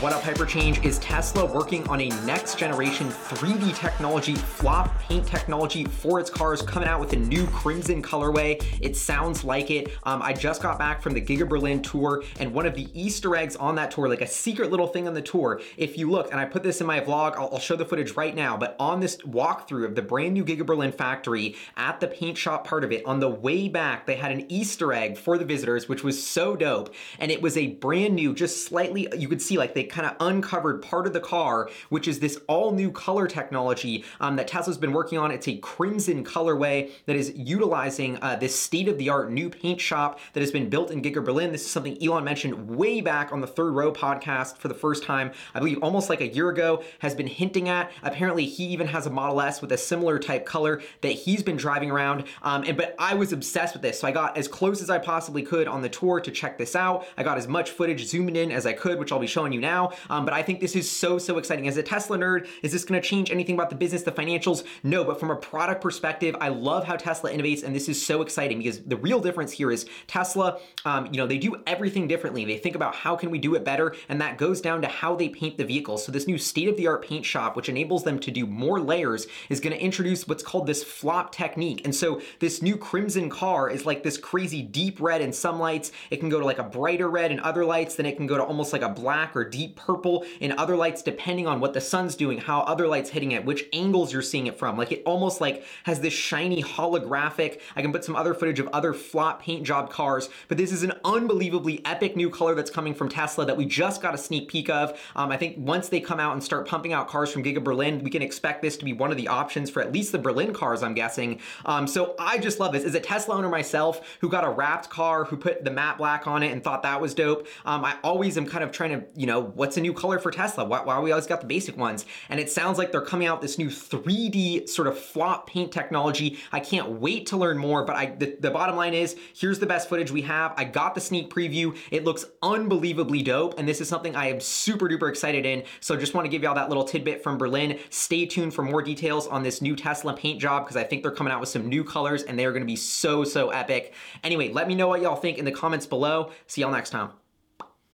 What Up Hyperchange is Tesla working on a next generation 3D technology, flop paint technology for its cars, coming out with a new crimson colorway. It sounds like it. Um, I just got back from the Giga Berlin tour, and one of the Easter eggs on that tour, like a secret little thing on the tour, if you look, and I put this in my vlog, I'll, I'll show the footage right now, but on this walkthrough of the brand new Giga Berlin factory at the paint shop part of it, on the way back, they had an Easter egg for the visitors, which was so dope. And it was a brand new, just slightly, you could see like they kind of uncovered part of the car, which is this all new color technology um, that Tesla's been working on. It's a crimson colorway that is utilizing uh, this state of the art new paint shop that has been built in Giga Berlin. This is something Elon mentioned way back on the Third Row podcast for the first time, I believe almost like a year ago, has been hinting at. Apparently, he even has a Model S with a similar type color that he's been driving around. Um, and but I was obsessed with this, so I got as close as I possibly could on the tour to check this out. I got as much footage zooming in as I could, which I'll be showing you now now. Um, but I think this is so, so exciting. As a Tesla nerd, is this going to change anything about the business, the financials? No, but from a product perspective, I love how Tesla innovates, and this is so exciting because the real difference here is Tesla, um, you know, they do everything differently. They think about how can we do it better, and that goes down to how they paint the vehicles. So this new state-of-the-art paint shop, which enables them to do more layers, is going to introduce what's called this flop technique. And so this new crimson car is like this crazy deep red in some lights. It can go to like a brighter red in other lights. Then it can go to almost like a black or deep deep purple in other lights depending on what the sun's doing, how other lights hitting it, which angles you're seeing it from. Like it almost like has this shiny holographic. I can put some other footage of other flop paint job cars, but this is an unbelievably epic new color that's coming from Tesla that we just got a sneak peek of. Um, I think once they come out and start pumping out cars from Giga Berlin, we can expect this to be one of the options for at least the Berlin cars, I'm guessing. Um, so I just love this. As a Tesla owner myself who got a wrapped car, who put the matte black on it and thought that was dope, um, I always am kind of trying to, you know, what's a new color for Tesla? Why, why we always got the basic ones? And it sounds like they're coming out this new 3D sort of flop paint technology. I can't wait to learn more, but I the, the bottom line is here's the best footage we have. I got the sneak preview. It looks unbelievably dope, and this is something I am super duper excited in. So just want to give y'all that little tidbit from Berlin. Stay tuned for more details on this new Tesla paint job because I think they're coming out with some new colors and they are going to be so, so epic. Anyway, let me know what y'all think in the comments below. See y'all next time.